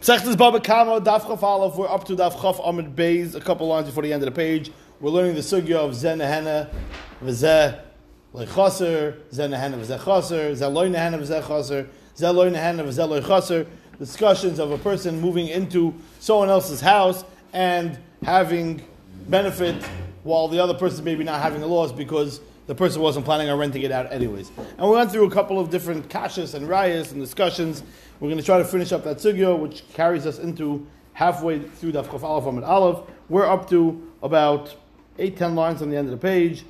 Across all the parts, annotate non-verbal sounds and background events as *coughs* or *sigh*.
Sechtes Baba Kama, Daf Chaf Aleph, we're up to Daf Chaf Amid Beis, a couple lines before the end of the page. We're learning the sugya of Zen Nehena, V'zeh Leichaser, Zen Nehena V'zeh Chaser, Zeh Loi Nehena V'zeh Chaser, Zeh Loi Nehena V'zeh Loi Chaser, discussions of a person moving into someone else's house and having benefit while the other person maybe not having a loss because the person wasn't planning on renting it out anyways. And we went through a couple of different kashas and rayas and discussions. We're going to try to finish up that sugya, which carries us into halfway through the Chaf Aleph Amid Aleph. We're up to about eight, ten lines on the end of the page.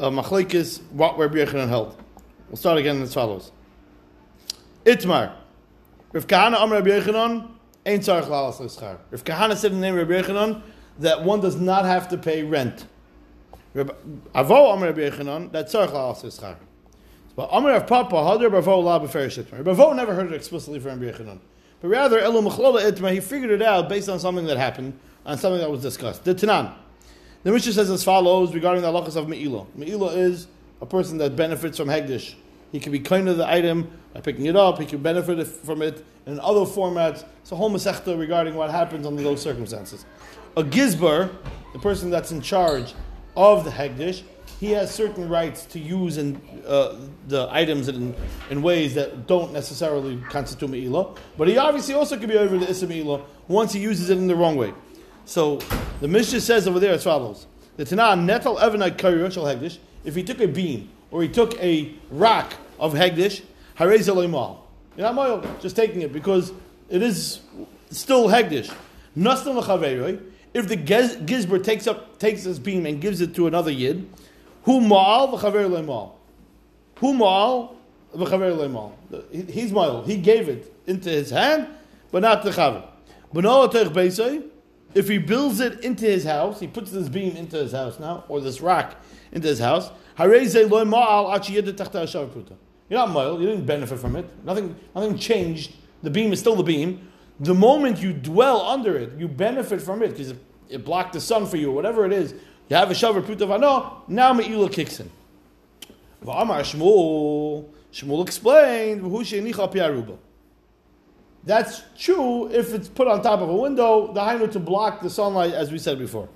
Uh, Machlekes, what Rabbi Yechanan held. We'll start again as follows. Itmar. Rav Kahana Amr Rabbi Yechanan, ain't tzarech lalas l'schar. Rav Kahana said in the name of Rabbi Yechanan that one does not have to pay rent. Avo Amr Rabbi Yechanan, that tzarech lalas l'schar. But Amr of Papa, Hadar Bavo La Beferish. Bavo never heard it explicitly from Rabbi Yechanan. But rather, Elu Mechlola Itmar, he figured it out based on something that happened, on something that was discussed. The Tanan. The Mishnah says as follows regarding the halachas of Me'ila. Me'ila is a person that benefits from Hegdish. He can be kind of the item by picking it up, he can benefit from it in other formats. It's a whole masechta regarding what happens under those circumstances. A gizbar, the person that's in charge of the Hegdish, he has certain rights to use in, uh, the items in, in ways that don't necessarily constitute Me'ila, but he obviously also could be over the Issa Me'ila once he uses it in the wrong way. So the Mishnah says over there as follows: The Tanah netal kaira shal hegdish. If he took a beam or he took a rock of hegdish, harez mal. You're not moil, just taking it because it is still hegdish. If the gizber takes up takes this beam and gives it to another yid, hu mal v'chaver lemal. Hu mal v'chaver lemal. He's moil. He gave it into his hand, but not the chaver. If he builds it into his house, he puts this beam into his house now, or this rock into his house. You're not mile, you didn't benefit from it. Nothing, nothing changed. The beam is still the beam. The moment you dwell under it, you benefit from it because it, it blocked the sun for you, whatever it is. You have a shavar puta vano, now Me'ila kicks in. V'amar Shmuel, Shmuel explained, that's true if it's put on top of a window, the hainu to block the sunlight, as we said before.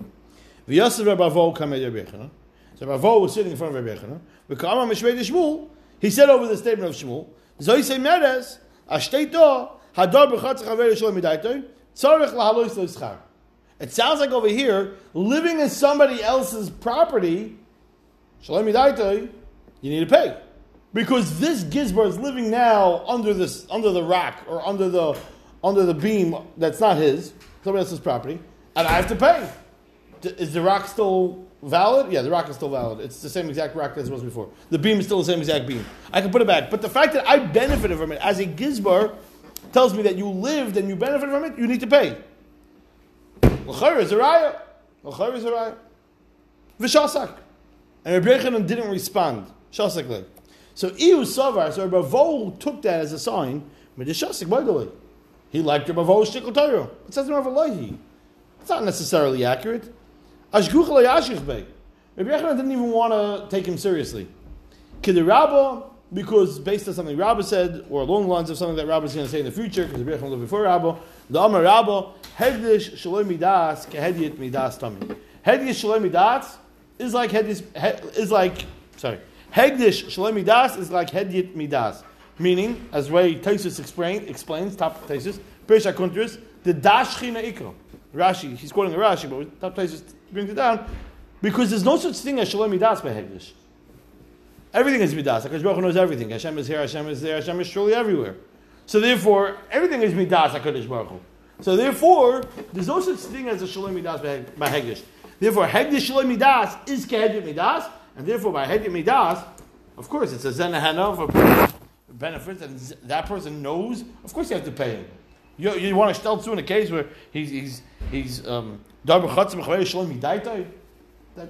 V'yasser Rabavo kamed Rabbi So Rabavo was sitting in front of Rabbi Yechanan. V'kama mishvei Shmuel. He said over the statement of Shmuel, Zoi say meres, ashteito, hadar b'chatz chaver shalom midaito, tzarech lahalois loischar. It sounds like over here, living in somebody else's property, shalom you need to pay because this gizbar is living now under this under the rock or under the under the beam that's not his, somebody else's property, and I have to pay. Is the rock still valid? Yeah, the rock is still valid. It's the same exact rock as it was before. The beam is still the same exact beam. I can put it back. But the fact that I benefited from it as a gizbar tells me that you lived and you benefited from it, you need to pay. L'chayr is a raya. L'chayr is a raya. V'shasak. And Rabbi Yechanan didn't respond. Shasak like. So Iu Savar, so Ravo took that as a sign. Medishasik, by the way. He liked Ravo's Shikl Torah. It says Rav Alohi. It's not necessarily accurate. Ashguch Layashich Bey. Rabbi Yechanan didn't even want to take him seriously. Rabba, because based on something Rabba said, or along the lines of something that Rabba is going to say in the future, because Rabbi lived before Rabba, the Amar Rabba, Hegdish Shalom Midas, Kehediet Midas Tami. Hegdish Shalom Midas is like Hedish, is like, sorry, Hegdish Shalom Midas is like Hedyet Midas. Meaning, as Ray Taisus explain, explains, top Taisus, Perish HaKuntris, the Dashchina Ikro. Rashi, he's quoting a Rashi, but top Taisus brings it down, because there's no such thing as Shalom Midas by Hegdish. Everything is Midas. HaKadosh Baruch knows everything. Hashem is here, Hashem is there, Hashem is surely everywhere. So therefore, everything is Midas HaKadosh Baruch Hu. So therefore, there's no such thing as a Shalom Midas by Hegdish. Therefore, Hegdish Shalom Midas is Kehedit Midas, and therefore, by Hedya Midas, of course, it's a Zenahana for benefits, and that person knows, of course, you have to pay him. You, you want to tell to in a case where he's he's he's um that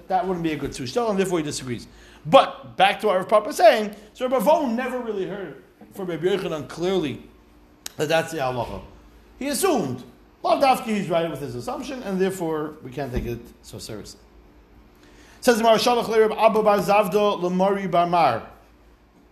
that wouldn't be a good sushtel, and therefore he disagrees. But back to what Rav Papa saying, so Rav Avon never really heard from Rabbi Yochanan clearly that that's the halacha. He assumed. Lavdafki, he's right with his assumption, and therefore we can't take it so seriously. Says Mar Shalach Lerib Abba Bar Zavdo Lemari Bar Mar.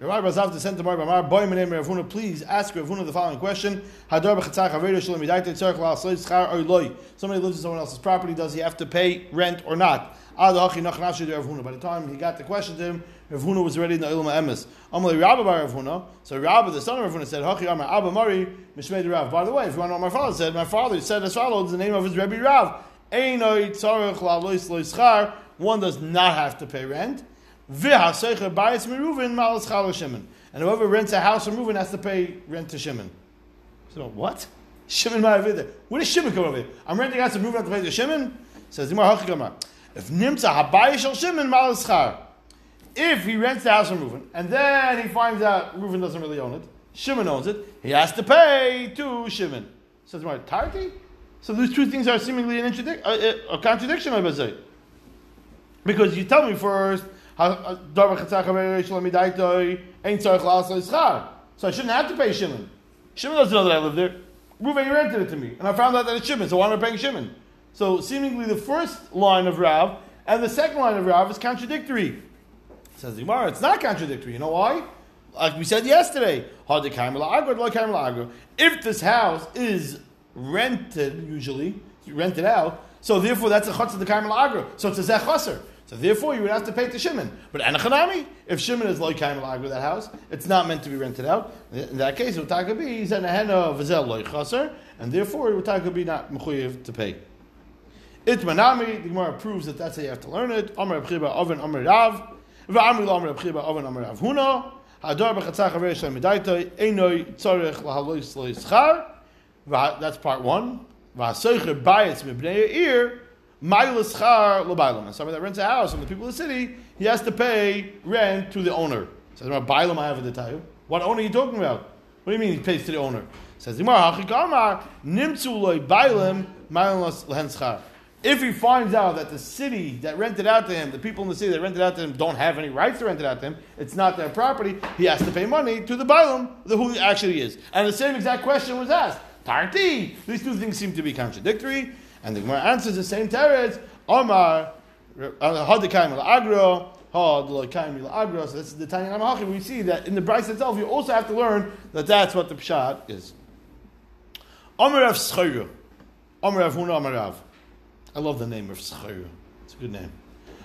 Rabbi Bazav sent to Mar Bamar, boy my name Rav Huna, please ask Rav Huna the following question. Hadar b'chatzach havedo shalom yidayte tzarech la'asloy schar oy loy. Somebody lives in someone else's property, does he have to pay rent or not? Ad hachi nach nafshi Rav Huna. By the time he got the question to him, Rav Huna was already in the Ilma Emes. Amalei Rabba bar Rav Huna. So Rabba, the son of Rav Huna, said, Hachi Amar Abba Mari Mishmei Rav. By the way, if you want to know what my father said, my father said as follows, the name of his Rebbe Rav. Einoi tzarech la'loy schar. One does not have to pay rent. And whoever rents a house from Reuven has to pay rent to Shimon. So what? Shimon Ma'avidah. Where does Shimon come over here? I'm renting out from Reuven, to pay to Shimon? Says Dimar Hachikamar. If Nimtza Habayi Shal Shimon Malaschar. If he rents the house from Reuven, and then he finds out Reuven doesn't really own it, Shimon owns it, he has to pay to Shimon. Says Dimar, Tarti? So these two things are seemingly an uh, uh, a contradiction, I would say. Because you tell me first so I shouldn't have to pay Shimon. Shimon doesn't know that I live there. Ruven rented it to me, and I found out that it's Shimon, so why am I paying Shimon? So seemingly the first line of Rav and the second line of Rav is contradictory. Says the Gemara, it's not contradictory. You know why? Like we said yesterday, if this house is rented, usually rented out, so therefore that's a chutz of the kaimel agro. So it's a zech so therefore, you would have to pay to Shimon. But Anachanami, if Shimon is loy kaim with that house, it's not meant to be rented out. In that case, it would be he's an ahena loy chaser, and therefore it would be not mechuyev to pay. Itmanami, the Gemara proves that that's how you have to learn it. Amar Abchiba Oven Amar Rav, Amar Oven Amar Rav Huna. Hadar b'chatzach haver shem medaita einoi tzorech lahalois loischar. That's part one. V'asoicher bayitz mibnei ir. Mailaschar Labailam. Somebody that rents a house from the people of the city, he has to pay rent to the owner. Says Bailam I have the. What owner are you talking about? What do you mean he pays to the owner? Says If he finds out that the city that rented out to him, the people in the city that rented out to him, don't have any rights to rent it out to him, it's not their property, he has to pay money to the the who actually is. And the same exact question was asked. Tarti! These two things seem to be contradictory. And the Gemara answers the same teretz. Omar uh, hadikaim agro. So this is the Tanya Namachim. We see that in the Bryce itself, you also have to learn that that's what the pshat is. Amar Rav Schayru. Amar Rav Huna Amar Rav. I love the name of Schayru. It's a good name.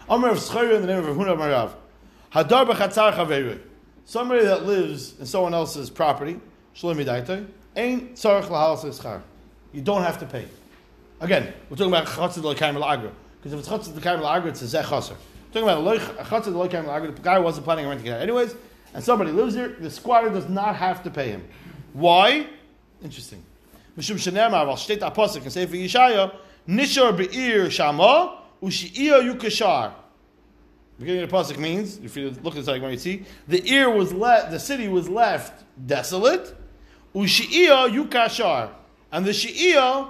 Amar Rav Schayru in the name of Huna Amar Rav. Hadar b'chatzar chaveru. Somebody that lives in someone else's property, shalom yidaitoi, ain't tzarech lahal You don't have to pay. Again, we're talking about chatzah l'kaim agra. Because if it's chatzah l'kaim agra, it's a zeh chaser. Talking about chatzah l'kaim agra, the guy wasn't planning on renting it out anyways, and somebody lives here, the squatter does not have to pay him. Why? Interesting. Mishum shenemar, while state apostle can say for Yishaya, nishar be'ir shama, yukashar. Beginning of the pasuk means, if you look at the like, you see, the ear was left, the city was left desolate, ushi'iyah yukashar, and the shi'iyah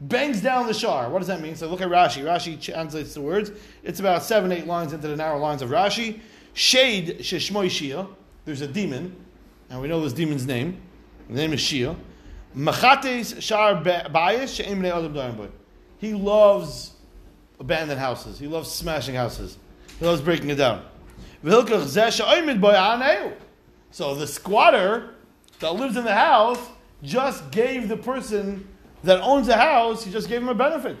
bangs down the shar. What does that mean? So look at Rashi. Rashi translates the words. It's about seven, eight lines into the narrow lines of Rashi. Shade sheshmoy Shia. There's a demon, and we know this demon's name. The name is Shia. Machates shar bayis she'im adam He loves abandoned houses. He loves smashing houses. He loves breaking it down. So the squatter that lives in the house just gave the person that owns the house, he just gave him a benefit.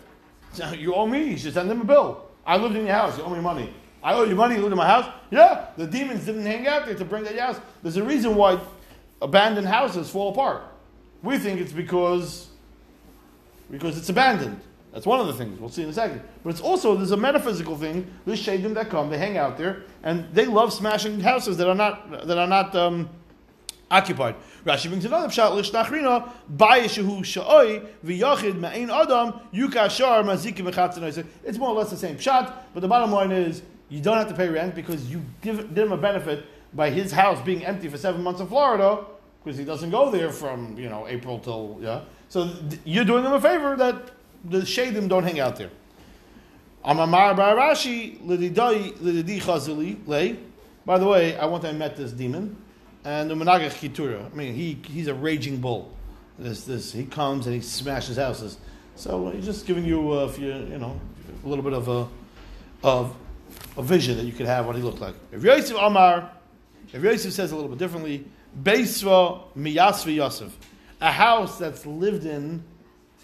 You owe me, you should send him a bill. I lived in your house, you owe me money. I owe you money, you lived in my house? Yeah, the demons didn't hang out there to bring that house. There's a reason why abandoned houses fall apart. We think it's because because it's abandoned. That's one of the things. We'll see in a second. But it's also there's a metaphysical thing. There's shadim that come, they hang out there, and they love smashing houses that are not that are not um, occupied. Rashi brings another pshat lishnachrina bayishu sha'oi v'yachid ma'ain adam yukashar mazikim. It's more or less the same pshat, but the bottom line is you don't have to pay rent because you give, did him a benefit by his house being empty for seven months in Florida because he doesn't go there from you know April till yeah. So th- you're doing them a favor that the shadim don't hang out there. By the way, I want to met this demon and the Menagach Kitura. I mean, he, he's a raging bull. This, this, he comes and he smashes houses. So he's just giving you, uh, you, you know, a little bit of a, of a vision that you could have what he looked like. If Yosef Amar, if Yosef says a little bit differently. Beisva miyasvi Yosef. A house that's lived in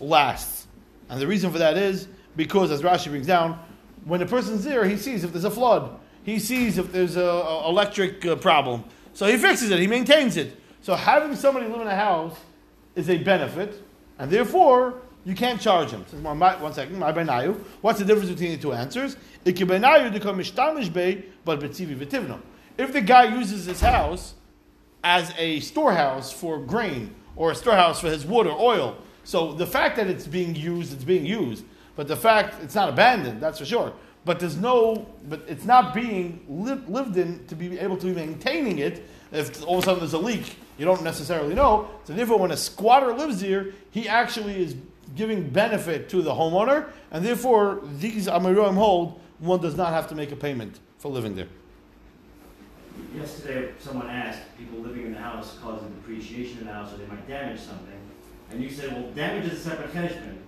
lasts. And the reason for that is because, as Rashi brings down, when a person's there, he sees if there's a flood. He sees if there's a, electric uh, problem. So he fixes it, he maintains it. So having somebody live in a house is a benefit, and therefore you can't charge him. So, one second, my benayu. What's the difference between the two answers? If the guy uses his house as a storehouse for grain or a storehouse for his wood or oil, so the fact that it's being used, it's being used. But the fact it's not abandoned, that's for sure. But there's no, but it's not being li- lived in to be able to be maintaining it. If all of a sudden there's a leak, you don't necessarily know. So therefore, when a squatter lives here, he actually is giving benefit to the homeowner, and therefore these Amiroim hold one does not have to make a payment for living there. Yesterday, someone asked people living in the house causing depreciation in the house, or they might damage something, and you said, well, damage is a separate cheshbon.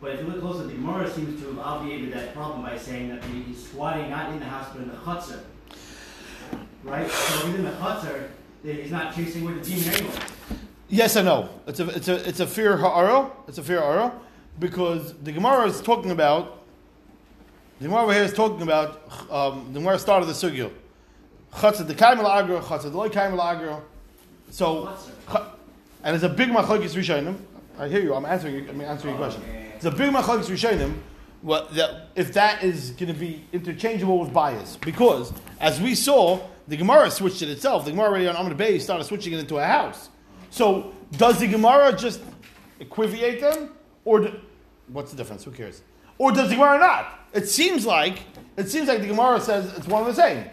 But if you look closer, the Gemara seems to have obviated that problem by saying that he's squatting not in the house but in the chutzner. Right? So in the chutzner, he's not chasing with the demon anyway. Yes and no. It's a it's a it's a fear ha'ara. It's a fear ha'ara because the Gemara is talking about the Gemara here is talking about um, the Gemara started the sugya. Chatzah the kaim agra, the loy kaim agra. So and it's a big machlokes rishonim. I hear you. I'm answering. You, I'm answering your question. It's a big machlokes rishonim. What that if that is going to be interchangeable with bias because as we saw the Gemara switched it itself. The Gemara already on Amud Bay started switching it into a house. So does the Gemara just equivote them, or do, what's the difference? Who cares? Or does the Gemara not? It seems like it seems like the Gemara says it's one of the same.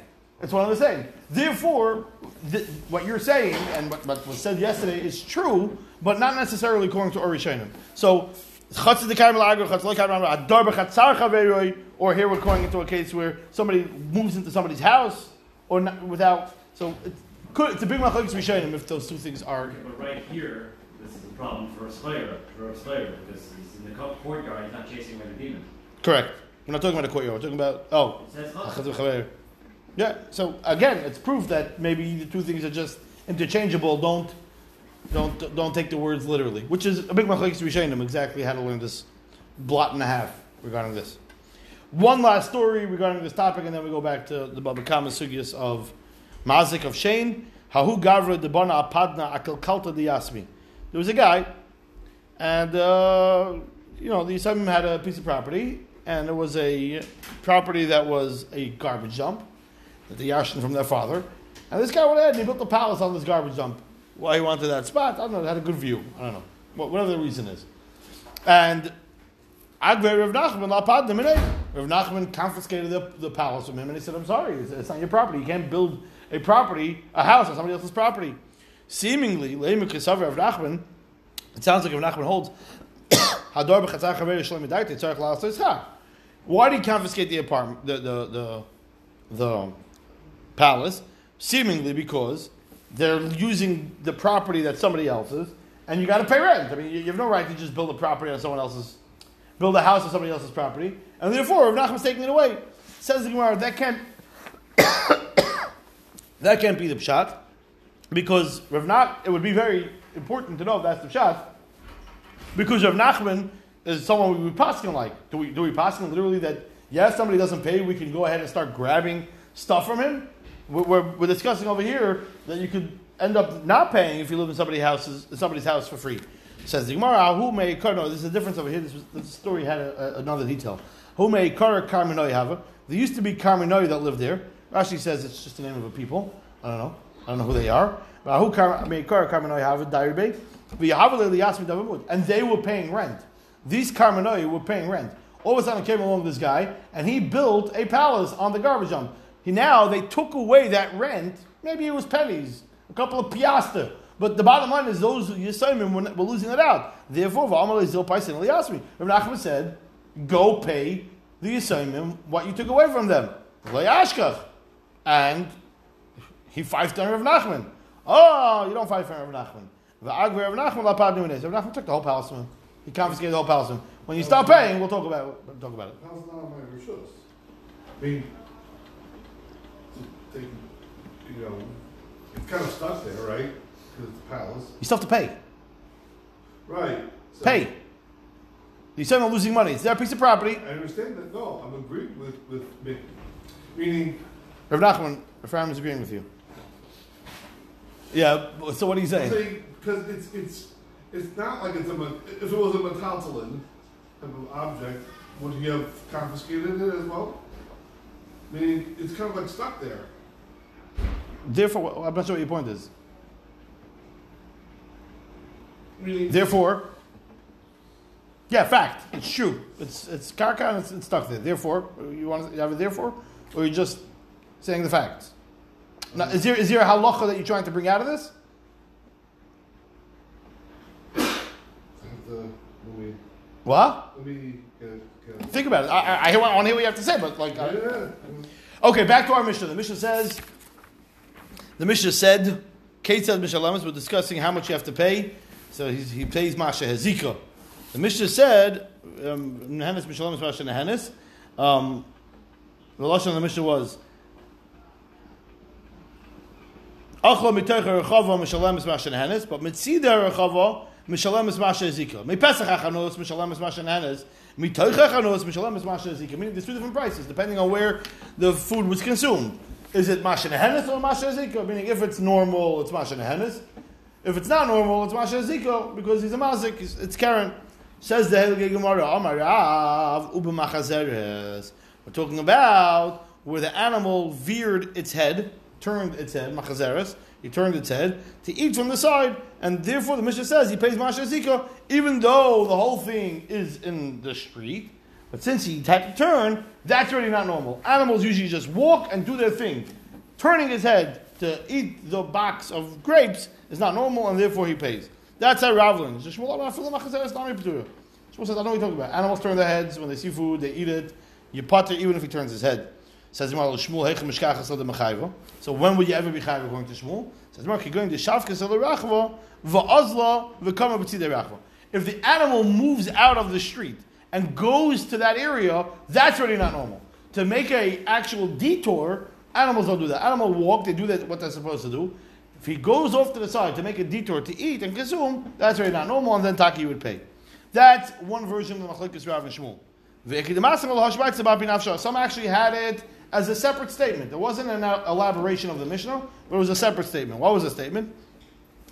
It's one of the same. Therefore, th- what you're saying and what, what, was said yesterday is true, but not necessarily according to Orishanim. So, or here we're going into a case where somebody moves into somebody's house or not, without. So it's, it's a big machlokes rishonim if those two things are. But right here, this is a problem for a slayer, for a slayer, because he's in the courtyard, he's not chasing away the demon. Correct. We're not talking about a courtyard. We're talking about oh. Yeah. So again, it's proof that maybe the two things are just interchangeable. Don't don't don't take the words literally, which is a big machlokes rishonim exactly how to learn this blot and a half regarding this. One last story regarding this topic, and then we go back to the Baba Kama Sugyas of Mazik of Shane, Hahu Gavra Debana Apadna Akil Kalta Yasmi. There was a guy, and uh, you know, the Yisraelim had a piece of property, and it was a property that was a garbage dump that they yashin from their father. And this guy went ahead and he built a palace on this garbage dump. Why he wanted that spot, I don't know, it had a good view. I don't know. Whatever the reason is. And Agver Rav Nachman lapad Rav Nachman confiscated the, the palace from him and he said, I'm sorry, it's, it's not your property. You can't build a property, a house on somebody else's property. Seemingly, Rav Nachman, it sounds like Rav Nachman holds, *coughs* why did he confiscate the apartment, the, the, the, the palace? Seemingly because they're using the property that somebody else's, and you got to pay rent. I mean, you, have no right to just build a property on someone else's, build a house on somebody else's property, and therefore Rav Nachman's taking it away. Says the Gemara that can't *coughs* that can't be the pshat, because Rav Nach, it would be very important to know if that's the pshat, because Rav Nachman is someone we would passing like. Do we do we passing literally that? Yes, somebody doesn't pay, we can go ahead and start grabbing stuff from him. We're, we're, discussing over here that you could end up not paying if you live in somebody's house, somebody's house for free. Says the Gemara, who may no, there's a difference over here. This, was, this story had a, a, another detail. Who may kar karmenoy have? There used to be karmenoy that lived there. Rashi says it's just the name of a people. I don't know. I don't know who they are. And they were paying rent. These karmanoi were paying rent. All of a sudden came along this guy, and he built a palace on the garbage dump. He, now they took away that rent. Maybe it was pennies, a couple of piaster. But the bottom line is those Yisraelim were, were losing it out. Therefore, Rav Nachman said, go pay the Yisraelim what you took away from them. And he fived on Rav Nachman. Oh, you don't fight for Rav Nachman. The Agver Rav Nachman lapad nunes. Rav Nachman took the whole him. He confiscated the whole him. When you stop paying, we'll talk about it. We'll talk about it. My rishus? Being taken, you know, it's kind of stuck there, right? Because it's the palace. You still have to pay. Right. So Pay. You said I'm losing money. It's their piece of property. I understand that. No, I'm agreeing with, with me. Meaning, Rav Nachman, Ephraim is agreeing with you. Yeah, so what are you saying? because it's, it's, it's not like it's a, if it was a metaltalin type of object, would you have confiscated it as well? Meaning, it's kind of like stuck there. Therefore, I'm not sure what your point is. Meaning, Therefore, yeah, fact. It's true. It's it's karka and it's, it's stuck there. Therefore, you want to you have it therefore, or you're just saying the facts. Now, is there is there a halacha that you're trying to bring out of this? I have to, let me, What? let me get, get Think about it. I, I, I want to hear what you have to say, but like, yeah, I- yeah. okay, back to our mission. The mission says, the Mishnah said, Kate said Mishnah Lamas, we're discussing how much you have to pay. So he pays Masha Hezika. The Mishnah said, um, Nehenes Mishnah Lamas Masha Nehenes. Um, the lashon of the Mishnah was, Achla mitoich rechava mishalem es masha nehenes, but mitzida rechava mishalem es masha ezika. Mipesach achanos mishalem es masha nehenes. Mitoich achanos mishalem es masha ezika. Meaning there's two different prices depending on where the food was consumed. Is it masha nehenes or masha ezika? Meaning if it's normal, it's masha nehenes. If it's not normal, it's masha ezika because he's a mazik. It's, Karen. Says the Heilige Gemara, Amar Rav uba machazeres. We're talking about where the animal veered its head, turned its head, machazeres. He turned its head to eat from the side, and therefore the Mishnah says he pays masha zika, even though the whole thing is in the street. But since he had to turn, that's already not normal. Animals usually just walk and do their thing. Turning his head to eat the box of grapes is not normal, and therefore he pays. That's how Rav learns. Shmuel says, I know what you're talking about. Animals turn their heads when they see food, they eat it. You putter even if he turns his head. Says Shmuel. So when would you ever be chayv according to Shmuel? Says Gemara, going to Shavkas Rachva, Va'azla, Rachva. If the animal moves out of the street and goes to that area, that's really not normal. To make a actual detour, animals don't do that. Animal walk, they do that what they're supposed to do. If he goes off to the side to make a detour to eat and consume, that's really not normal, and then Taki would pay. That's one version of the Machlekes Rav and Shmuel. Some actually had it as a separate statement. It wasn't an elaboration of the Mishnah, but it was a separate statement. What was the statement?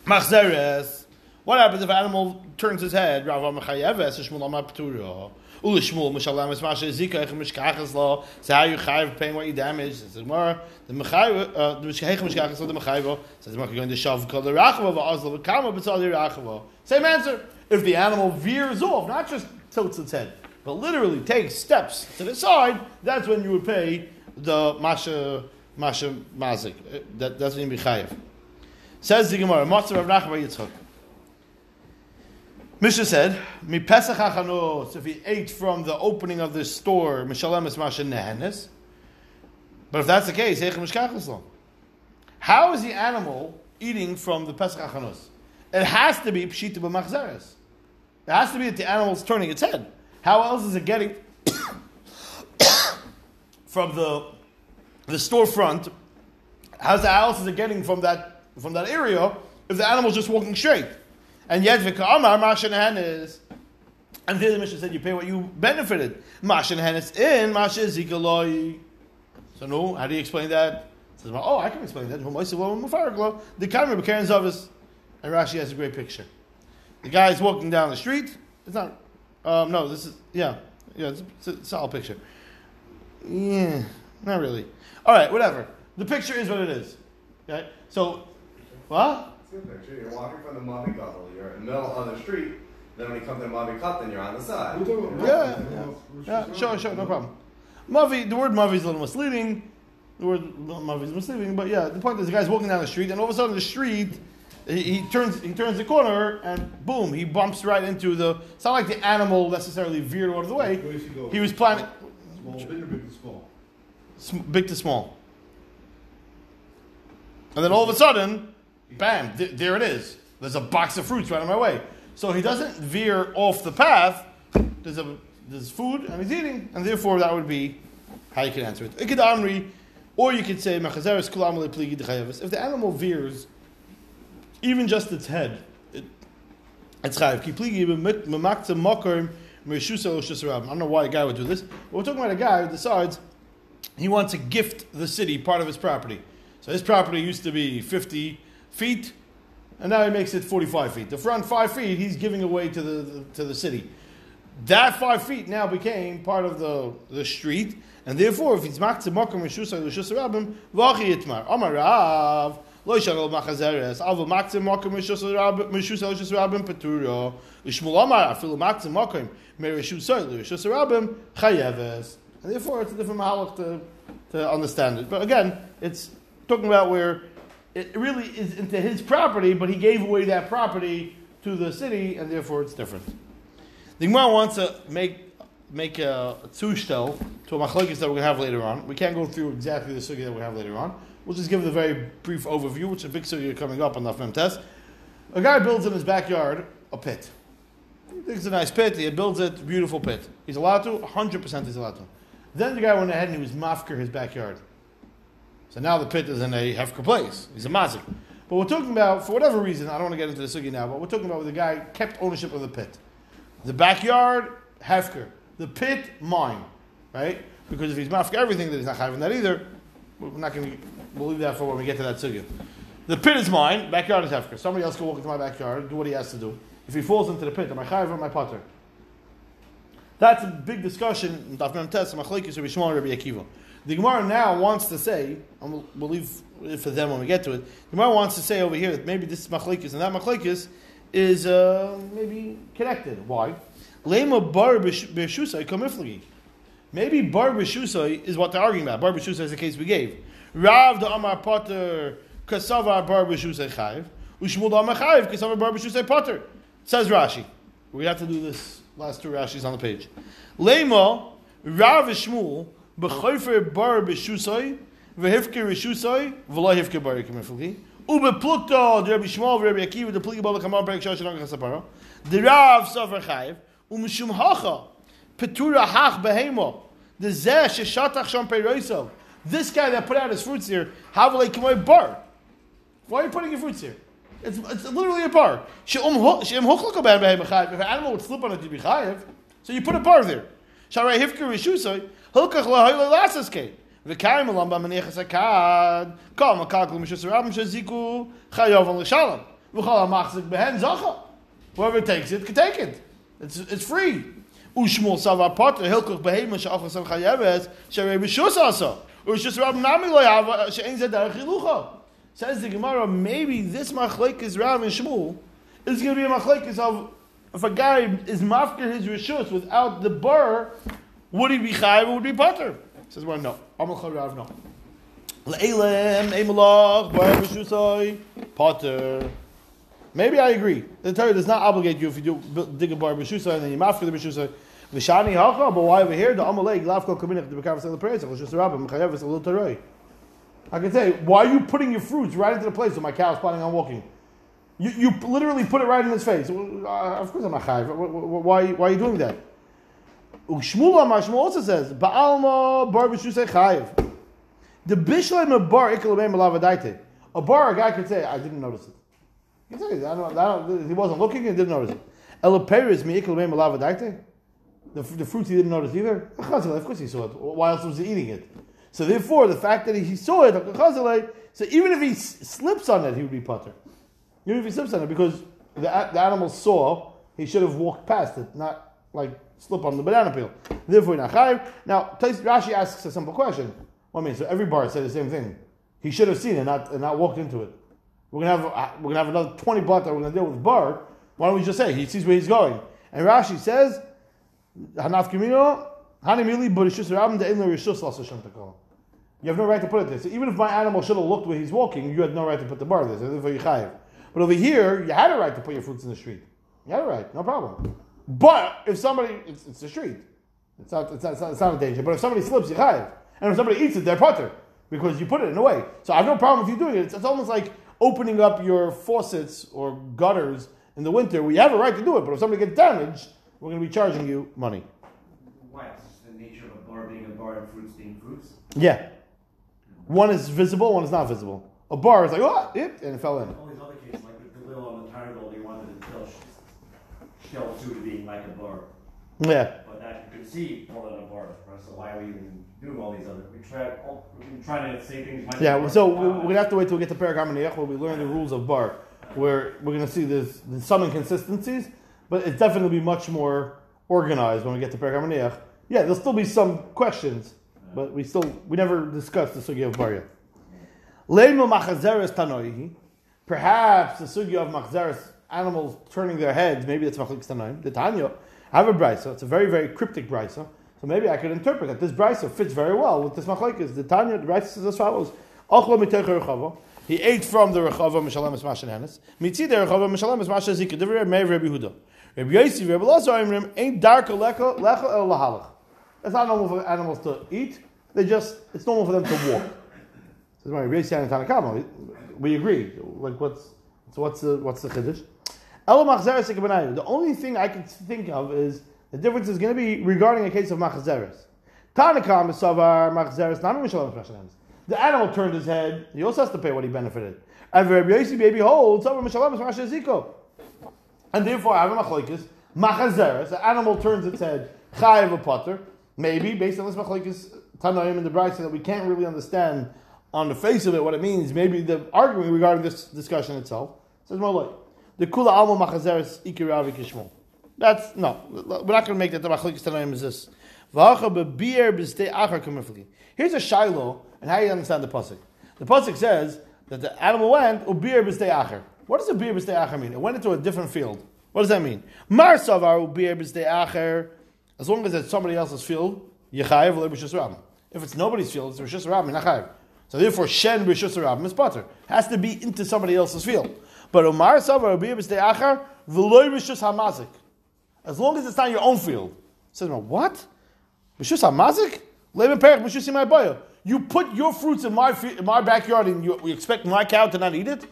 Machzeres. What happens if an animal turns his head? Shmuel, Mishalem is Masha Zika, Mishkachas Law. So how you chayiv paying what you damaged? It says more. The Mechayiv, uh, the Mishkachas Mishkachas Law, the Mechayiv. Says more, going to shav kol V'kama. Same answer. If the animal veers off, not just tilts its head, but literally takes steps to the side, that's when you would pay the Masha, Masha Mazik. Uh, That, that's when you be chayiv. Says the Gemara, Rav Yitzchak. Mishnah said, "Mi Pesach hachanos." If he ate from the opening of the store, mishalem es masha nehenes. But if that's the case. How is the animal eating from the Pesach hachanos? It has to be pshita b'machzeres. It has to be that the animal's turning its head. How else is it getting *coughs* from the the storefront? The else is it getting from that from that area if the animal's just walking straight? And yet, v'ka'amar masha nehenes. And there the Mishnah said you pay what you benefited. Masha nehenes in, masha zikaloi. So no, how do you explain that? Says, oh, I can explain that. The camera Karen Zavis. And Rashi has a great picture. The guy's walking down the street. It's not. Um, no, this is yeah, yeah. It's, it's a solid picture. Yeah, not really. All right, whatever. The picture is what it is. Okay, so what? It's a good picture. You're walking from the Mavi Gadol. You're in the middle of the street. Then when you come to the Mavi then you're on the side. We're talking about Yeah, Rachel, yeah, yeah. Sure, sure, no problem. Mavi, the word Mavi is a little misleading. The word Mavi is misleading, but yeah, the point is the guy's walking down the street, and all of a sudden the street, he, he turns, he turns the corner, and boom, he bumps right into the. It's not like the animal necessarily veered out of the way. Where does he go? He was planning Small, big or big to small? sm- big to small, and then all of a sudden, bam, th- there it is. There's a box of fruits right on my way. So he doesn't veer off the path. There's a there's food and he's eating, and therefore that would be how you can answer it. Amri, Or you could say, "Machazeres kulam lepligi dechayeves." If the animal veers, even just its head, it, it's rabim. I don't know why a guy would do this, but we're talking about a guy who decides he wants to gift the city part of his property. So his property used to be 50 feet, and now he makes it 45 feet. The front five feet he's giving away to the, to the city. That five feet now became part of the, the street, and therefore, if it's maktzah makom reshusay l'shus rabim, v'achi yitmar. Amar Rav, lo yishagol machazeres, avu maktzah makom reshusay l'shus rabim peturo, l'shmul amar, afilu maktzah makom mereshusay l'shus rabim, chayeves. And therefore, it's a different mahalach to, to understand it. But again, it's talking about where it really is into his property, but he gave away that property to the city, and therefore it's different. The Gemara wants to make make a zushtel to a machlokes that we're going to have later on. We can't go through exactly the sugi that we have later on. We'll just give the very brief overview, which is a big sugi coming up on the Fem test. A guy builds in his backyard a pit. He thinks it's a nice pit. He builds it, beautiful pit. He's allowed to, 100% he's allowed to. Then the guy went ahead and he was mafker his backyard. So now the pit is in a hefker place. He's a mazik. But we're talking about, for whatever reason, I don't want to get into the sugi now, but we're talking about where the guy kept ownership of the pit. The backyard, hefker. The pit, mine. Right? Because if he's mafker everything, then he's not having that either. We're not going to, we'll leave that for when we get to that sugi. The pit is mine, backyard is hefker. Somebody else can walk into my backyard, do what he has to do. If he falls into the pit, am I chayiv or am I potter? That's a big discussion in Daf Mem Tes, Rabbi Shmuel, Rabbi Akiva. The Gemara now wants to say, and we'll, leave it for them when we get to it. The Gemara wants to say over here that maybe this Machlekes and that Machlekes is uh, maybe connected. Why? Lema bar kamiflagi. Maybe bar b'shusay is what they're arguing about. Bar b'shusay is the case we gave. Rav the Amar Potter kasavar bar b'shusay chayiv. Ushmul the Amar chayiv kasavar bar b'shusay Potter. Says Rashi. We have to do this last two Rashis on the page. Lema Rav Shmuel b'chofer bar b'shusay v'hifke reshusay v'lo hifke bar kamiflagi. Ubeplukta Rabbi Shmuel v'Rabbi Akiva the pligi bala kamar perek shashan ang chasapara. The Rav savar chayiv umishum hacha petura hach behemo the zeh sheshatach sham peiroisav. This guy that put out his fruits here, they come bar? Why are you putting your fruits here? It's, it's literally a bar. If an animal would slip on it to be chayiv, so you put a bar there. Sharai hifker rishusay hilkach lahoyle lasas kate. V'kaim alam b'manechas akad. Kol makaklu mishus rabim shaziku chayav al l'shalom. V'chol ha-machzik behen zacha. Whoever takes it can take it. It's, it's free. Ushmul savar potter hilkach behema she'achas sam chayeves sharei b'shus asa. Ushus rabim nami lo yava she'en zed derech. Says the Gemara, maybe this machlekes Rav and Shmuel is going to be a machlekes of if a guy is mafker his rishus without the bar, would he be chayiv or would he be potter? Says well, no. Amal Rav, no. Le'elem, emalach, bar rishusai, potter. Maybe I agree. The Torah does not obligate you if you do dig a bar b'shusay and then you mafker the b'shusay. V'shani hacha, but why over here the amalek lavko kaminach the b'kavas the prayer so just rabbim chayev is a little torah. I can say, why are you putting your fruits right into the place where my cow is planning on walking? You, you literally put it right in his face. Uh, of course I'm not chayiv. Why, why are you doing that? Shmuel Amar also says, Ba'alma bar b'shusay chayiv. The bishleim of bar ikalabem malavadaite. A bar, a guy could say, I didn't notice it. He, can say, I don't, I don't, he wasn't looking and didn't notice it. Elaperis mi ikalabem malavadaite. The, the fruits he didn't notice either. Of course he saw it. Why else was he eating it? So therefore, the fact that he saw it, so even if he slips on it, he would be putter. Even if he slips on it, because the, the animal saw, he should have walked past it, not like slip on the banana peel. Therefore, not chayiv. Now, Rashi asks a simple question. What I mean, so every bar said the same thing. He should have seen it, not and not walked into it. We're gonna have uh, we're gonna have another twenty bar that we're gonna deal with bar. Why don't we just say he sees where he's going? And Rashi says, "Hanaf kimino hani mili b'rishus rabim de'im rishus l'asasham takol." You have no right to put it there. So even if my animal should have looked where he's walking, you had no right to put the bar there. So therefore you chayiv. But over here, you had a right to put your fruits in the street. You had a right, no problem. But if somebody, it's, it's the street. It's not, it's, not, it's, not, it's not a danger. But if somebody slips, you chayiv. And if somebody eats it, they're putter. Because you put it in a way. So I have no problem with you doing it. It's, it's almost like opening up your faucets or gutters in the winter. We have a right to do it. But if somebody gets damaged, we're going to be charging you money. Why? It's the nature of a bar being a bar and fruits being fruits. Yeah. One is visible, one is not visible. A bar is like, oh, it, and it fell in. All these other cases, like the little on the triangle, they wanted to tell shell two to being like a bar. Yeah. But that you can see more than a bar, right? So why are we even doing all these other? We try, all, we're trying to say things. might Yeah, so we- we're gonna have to wait till we get to Paragam and where we learn the rules of bar, where we're gonna see there's, there's some inconsistencies, but it's definitely be much more organized when we get to Paragam Yeah, there'll still be some questions, but we still we never discussed the sugya of bar yet. Leimu machazeres tanoihi. Perhaps the sugya of machazeres, animals turning their heads, maybe that's machlekes tanoim. The Tanya, I have a brisa. It's a very very cryptic brisa. So maybe I could interpret that this brisa fits very well with this machlekes. The Tanya, the brisa as follows: Ochlo miteich rechava. He ate from the rechava mishalem es mashen henes. Mitzi the rechava mishalem es mashen zikah. Divrei Meir Rabbi Huda. Rabbi Yossi Rabbi Lazar Imrim ain't darka lecha lecha el lahalach. It's not normal for animals to eat. They just it's normal for them to walk. Says my Rabbi Yossi and Tanakama. We agree. Like what's so what's the what's the chiddush? Machzeres. The only thing I can think of is the difference is going to be regarding a case of machzeres. Tanakam is savar machzeres nami mishalom mashalamis. The animal turned his head. He also has to pay what he benefited. And Rabbi Yossi baby holds savar mishalom mashaziko. And therefore, I have a machlokes. Machazeres, the animal turns its head. Chayev a potter. Maybe based on this machlokes Tanoim and the Brisa that we can't really understand on the face of it what it means. Maybe the argument regarding this discussion itself says more like the kula alma machazeres ikiravi kishmol. That's no, we're not going to make that the machlokes Tanoim is this. Here's a shiloh and how you understand the pasuk. The pasuk says that the animal went oh, ubir b'stei achar. What does ubir b'stei achar mean? It went into a different field. What does that mean? Mar savar oh, ubir b'stei achar. As long as it's somebody else's field, yechayev rabim. If it's nobody's field, it's b'shus rabim, not chayev. So therefore, shen b'shus rabim is butter. Has to be into somebody else's field. But umar savar ubir b'stei achar v'loy b'shus hamazik. As long as it's not your own field. Says, well, what? B'shus hamazik? Le'ben perich b'shus my boya. You put your fruits in my in my backyard, and you, we expect my cow to not eat it.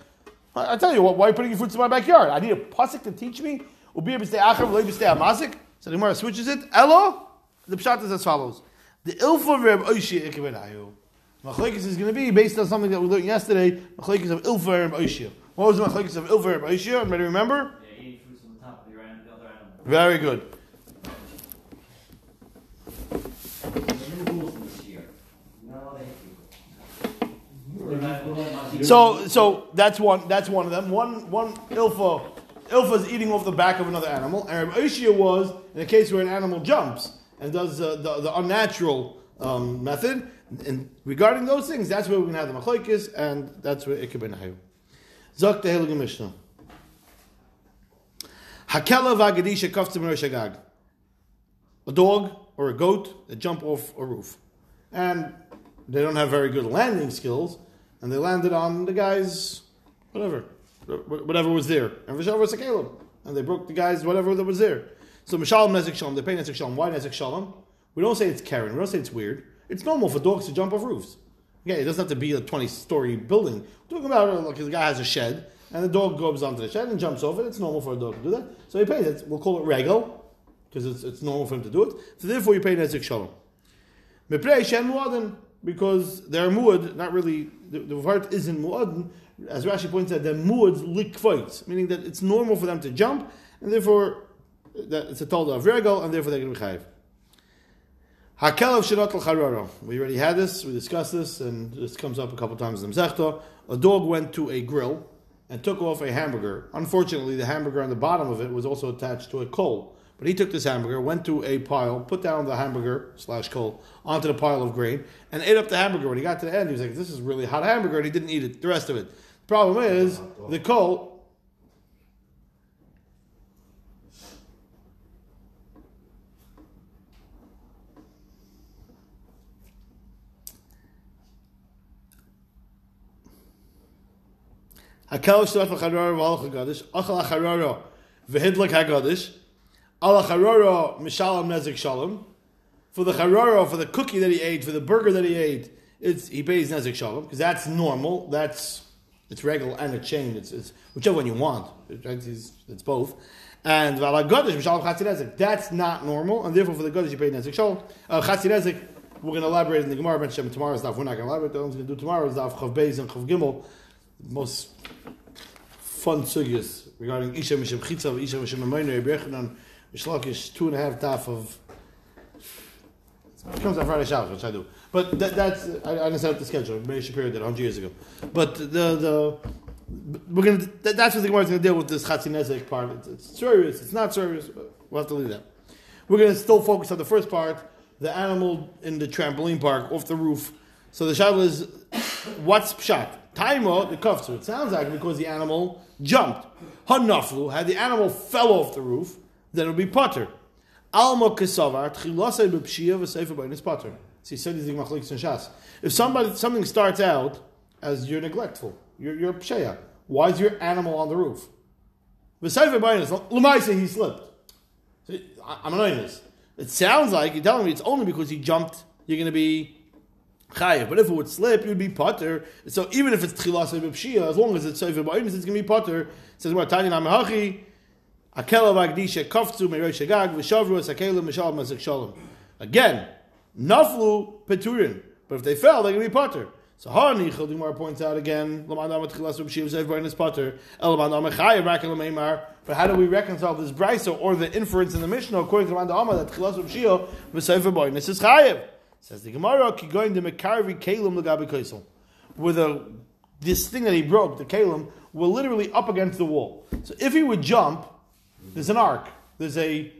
I, I tell you, what, why are you putting your fruits in my backyard? I need a pasuk to teach me. Ubi b'stei achar v'loy b'stei hamazik. So the Gemara switches it. Elo. The pshat is as follows: The ilfa reb oishi ikebenayu. Machlekes is going to be based on something that we learned yesterday. Machlekes of ilfa reb oishi. What was the machlekes of ilfa and oishi? Everybody remember? Yeah, eating fruits on the top of the other animal. Very good. There's new rules in this year. You're not allowed to hit people. We're not- we're not allowed to- So, so that's one. That's one of them. One, one ilfa. Ilfa is eating off the back of another animal, and Rabbi was in a case where an animal jumps and does uh, the, the unnatural um, method. And regarding those things, that's where we're going to have the machlokes, and that's where it could be nahayu. Zok the Heilige Mishnah. Hakela v'agadisha kaftim shagag. A dog or a goat that jump off a roof, and they don't have very good landing skills, and they landed on the guy's whatever, whatever was there, and Vishal was a Caleb, and they broke the guy's whatever that was there. So Mishalom Nezek Shalom, they pay Nezek Shalom. Why Nezek Shalom? We don't say it's Karen. We don't say it's weird. It's normal for dogs to jump off roofs. Okay, it doesn't have to be a twenty-story building. We're talking about uh, like the guy has a shed, and the dog goes onto the shed and jumps off it. It's normal for a dog to do that. So he pays it. We'll call it regal because it's, it's normal for him to do it. So therefore, you pay Nezek Shalom. Meprei Shem because they're muad, not really, the, the heart isn't muadin. As Rashi points out, they're muad likvoit, meaning that it's normal for them to jump, and therefore that it's a tolda of regal, and therefore they're going to be chayiv. Hakel of Shirat al We already had this, we discussed this, and this comes up a couple times in the masechta. A dog went to a grill and took off a hamburger. Unfortunately, the hamburger on the bottom of it was also attached to a coal. But he took this hamburger, went to a pile, put down the hamburger slash coal onto the pile of grain, and ate up the hamburger. When he got to the end, he was like, "This is really hot hamburger," and he didn't eat it. The rest of it. The problem is the coal. Hakel shtat l'charara v'halach hagadish, achal hacharara v'hidlik hagadish, al hacharara mishalam nezik shalom. For the charara, for the cookie that he ate, for the burger that he ate, it's he pays nezik shalom because that's normal. That's it's regular and a chain. It's, it's whichever one you want. It's, it's both. And v'al hagadish mishalam chatzi nezik. That's not normal, and therefore for the gadish you pay nezik shalom. Uh, chatzi nezik We're going to elaborate in the Gemara. Tomorrow's daf. We're not going to elaborate. Only going to do tomorrow's daf Chav and Chav Gimel. Most fun sugyas regarding Isha Mishim Chitzav, Isha Mishim Amayna, Rebbechanan, Mishlakish, two and a half daf of. It comes on Friday Shabbos, which I do. But that, that's I, I up the schedule. Meir Shapiro did 100 years ago. But the the we're gonna that, that's what the Gemara is gonna deal with this Chatzinezek part. It's, it's serious. It's not serious. We'll have to leave that. We're gonna still focus on the first part, the animal in the trampoline park off the roof. So the shadow is what's pshat? Taimo the kafzer. It sounds like because the animal jumped. Hanaflu had the animal fell off the roof, then it would be putter. Alma kesavar tchilasei b'pshia v'seifa b'inus putter. See, said these machliks and shas. If somebody something starts out as you're neglectful, you're you're. Why is your animal on the roof? V'seifa b'inus l'maisa he slipped. I'm annoying this. It sounds like you're telling me it's only because he jumped. You're going to be chayiv. But if it would slip, you'd be potter. So even if it's tchilas b'pshia, as long as it's sefer ba'inus, it's going to be potter. It says what tanya namahachi. Akela v'agdisha kaftu me'rosh agag v'shavru es akelim mishal mazik shalom. Again, naflu peturin. But if they fell, they're going to be potter. So Hani Childimar points out again. But how do we reconcile this brisa or the inference in the Mishnah according to Lamadam Amma that V'Sev B'Inus is Chayiv? Says the Gemara, Ki going to Mekarvi Kalim L'Gabi Kaisel. With a this thing that he broke, the Kalim, were literally up against the wall. So if he would jump, there's an arc. There's a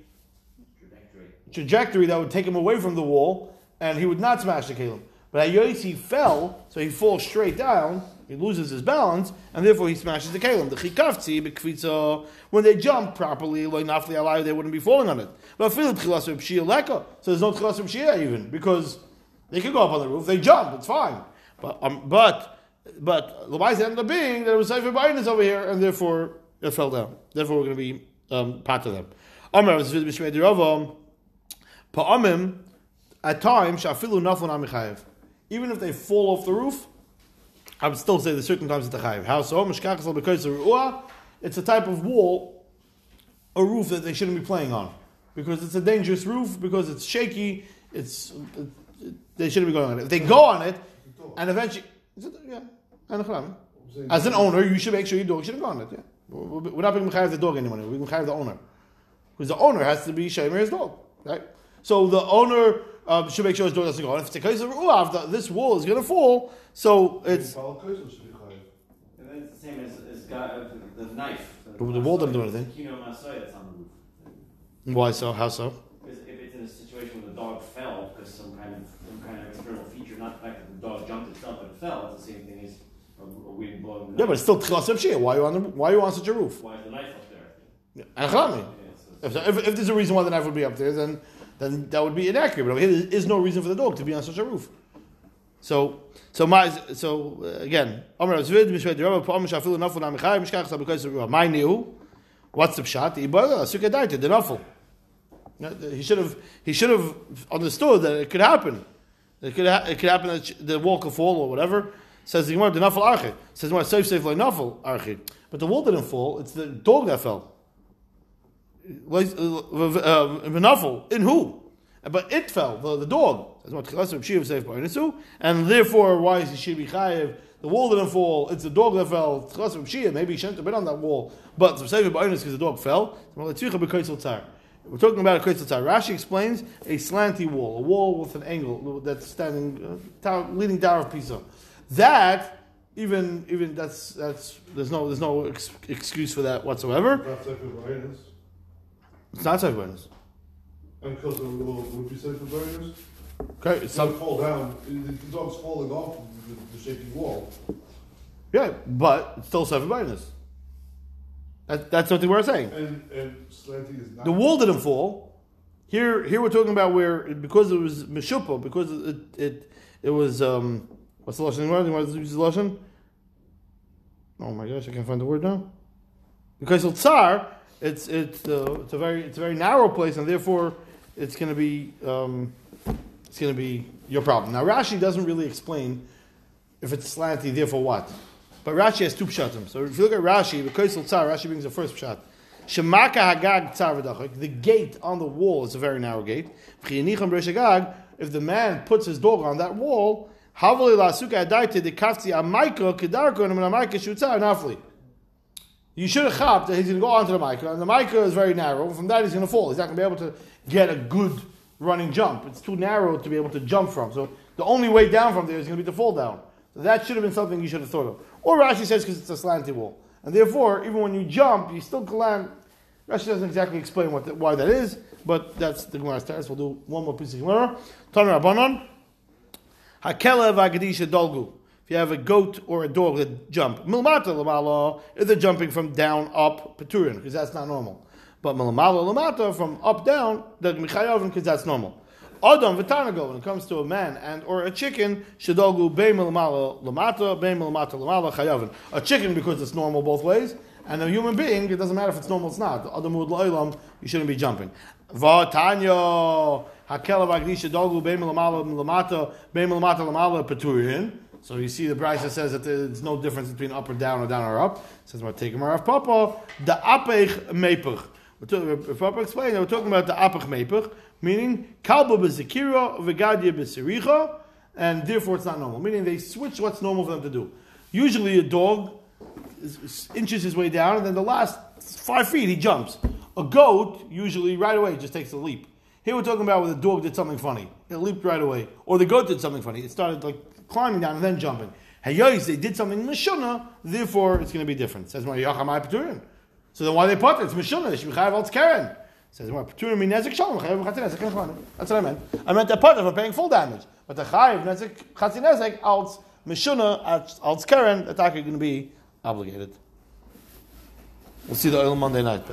Trajectory. trajectory that would take him away from the wall, and he would not smash the kalim. But Ayosi fell, so he falls straight down, he loses his balance, and therefore he smashes the kalim. The chikavtzi, b'kvitza, when they jump properly, like nafli alai, they wouldn't be falling on it. But tchilas b'shia leka, so there's no tchilas b'shia even, because they could go up on the roof, they jump, it's fine. But, um, but, but, the wise ended up being that it was Sefer Bainis over here, and therefore it fell down. Therefore we're going to be um, part of them. Amr, B'shmei Diravam, Pa'amim, at times, shafilu naflon amichayev. Even if they fall off the roof, I would still say there's certain times it's a chayev. How so? Mishkachas. It's a type of wall, a roof that they shouldn't be playing on. Because it's a dangerous roof, because it's shaky, it's, it, it- they shouldn't be going on it. If they go on it, and eventually, yeah, as an owner, you should make sure your dog shouldn't go on it. Yeah. We're not being mechayev the dog anymore. We're being the owner. Because the owner has to be shamer his dog, right? So the owner um, should make sure his dog doesn't go on. If it's a case of ru'ah, if the- this wall is going to fall, so it's Follow Kaisel should be chayiv. And then it's the same as, as God, uh, the, the knife. But the wall doesn't do anything. Kino Masoy that's on the roof. why so? How so? Because if it's in a situation where the dog fell because some kind of some kind of external feature, not the fact that the dog jumped itself, but it fell, it's the same thing as a, a wind blowing the Yeah, but it's still tchilas shia. Why are you on the? Why are you on such a roof? Why is the knife up there? Yeah. And chalami. Yeah, so If, if, if there's a reason why the knife would be up there, then then that would be inaccurate. But over here, there is no reason for the dog to be on such a roof. So so my so uh, again, Amar Zvid Mishvei Derabah Pa'am Shafilu Nafel Namichai Mishkach Sabukais Ruah. My new, what's the pshat? Ibada Sukkadaita the Nafel. He should have he should have understood that it could happen. It could ha- it could happen that the wall could fall or whatever. Says the Gemara the Nafel Archid. Says the Gemara safe safe like Nafel Archid. But the wall didn't fall. It's the dog that fell. V'nafel in who? But it fell, the, the dog. And therefore, why is he should be chayiv? The wall didn't fall. It's the dog that fell. Maybe he shouldn't have been on that wall. But because the dog fell. We're talking about a tzar. Rashi explains a slanty wall, a wall with an angle that's standing, uh, tower, leaning tower of Pisa. That even even that's that's there's no there's no ex- excuse for that whatsoever. That's Sefer B'Inus. It's not safe bonus. And because of the will would be Sefer B'Inus. Okay, it's not fall down. The, the dog's falling off the, the shaky wall. yeah, but it's still seven bonus. That, that's something we're saying. And and slanty is not. The wall didn't fall. Here, here we're talking about where because it was mishupa, because it it it was um what's the lashon? What want to use the lashon? Oh my gosh, I can't find the word now. Because it's tsar, it's it's uh, it's a very it's a very narrow place, and therefore it's going to be um, it's going to be your problem. Now Rashi doesn't really explain if it's slanty, therefore what. But Rashi has two pshatim. So if you look at Rashi, because tsar, Rashi brings the first pshat. Shemaka hagag tzar. The gate on the wall is a very narrow gate. If the man puts his dog on that wall, havali la'asuka adaita de kafti amaiko kedarko and amaika shutza nafli. You should have chopped that he's going to go onto the mica, and the mica is very narrow. From that, he's going to fall. He's not going to be able to get a good running jump. It's too narrow to be able to jump from. So the only way down from there is going to be to fall down. So that should have been something you should have thought of. Or Rashi says because it's a slanty wall, and therefore, even when you jump, you still land. Rashi doesn't exactly explain what the, why that is, but that's the Gemara's text. We'll do one more piece of Gemara. Taner Rabbanon. Hakelev Agadisha Dolgu. You have a goat or a dog that jump, Milmata Lamala, if they're jumping from down up, Peturin, because that's not normal. But Milamala Lamata, from up down, they're Michayovin, because that's normal. Adam Vitanago, when it comes to a man and or a chicken, Shadogu Be Milamala Lamata, Be Milamata Lamala Chayovin. A chicken, because it's normal both ways, and a human being, it doesn't matter if it's normal or it's not. Adam Ud you shouldn't be jumping. Vatanyo. Hakela Vagdisha Dogu Beim Lamala Lamata Beim Lamata Lamala Peturin. So you see the Brisa says that there's no difference between up or down or down or up. It says we're taking Rav Papa the apech mepech. Papa explained that we're talking about the apech mepech, meaning kalba bezekira vegadia besericha, and therefore it's not normal. Meaning they switch what's normal for them to do. Usually a dog inches his way down, and then the last five feet he jumps. A goat usually right away just takes a leap. Here we're talking about where the dog did something funny. It leaped right away. Or the goat did something funny. It started like climbing down and then jumping. Hey, yois, they did something mishuna, therefore it's going to be different. Says Mar Yachamai Peturim. So then why they put it? It's mishuna. They should be chayav al Karen. Says Mar Peturim mean nezik shalom. chayav chatzin. That's what I meant. I meant that part of paying full damage. But the chayav nezik chatzin nezek al mishuna al Karen, the attack is going to be obligated. We'll see the oil Monday night.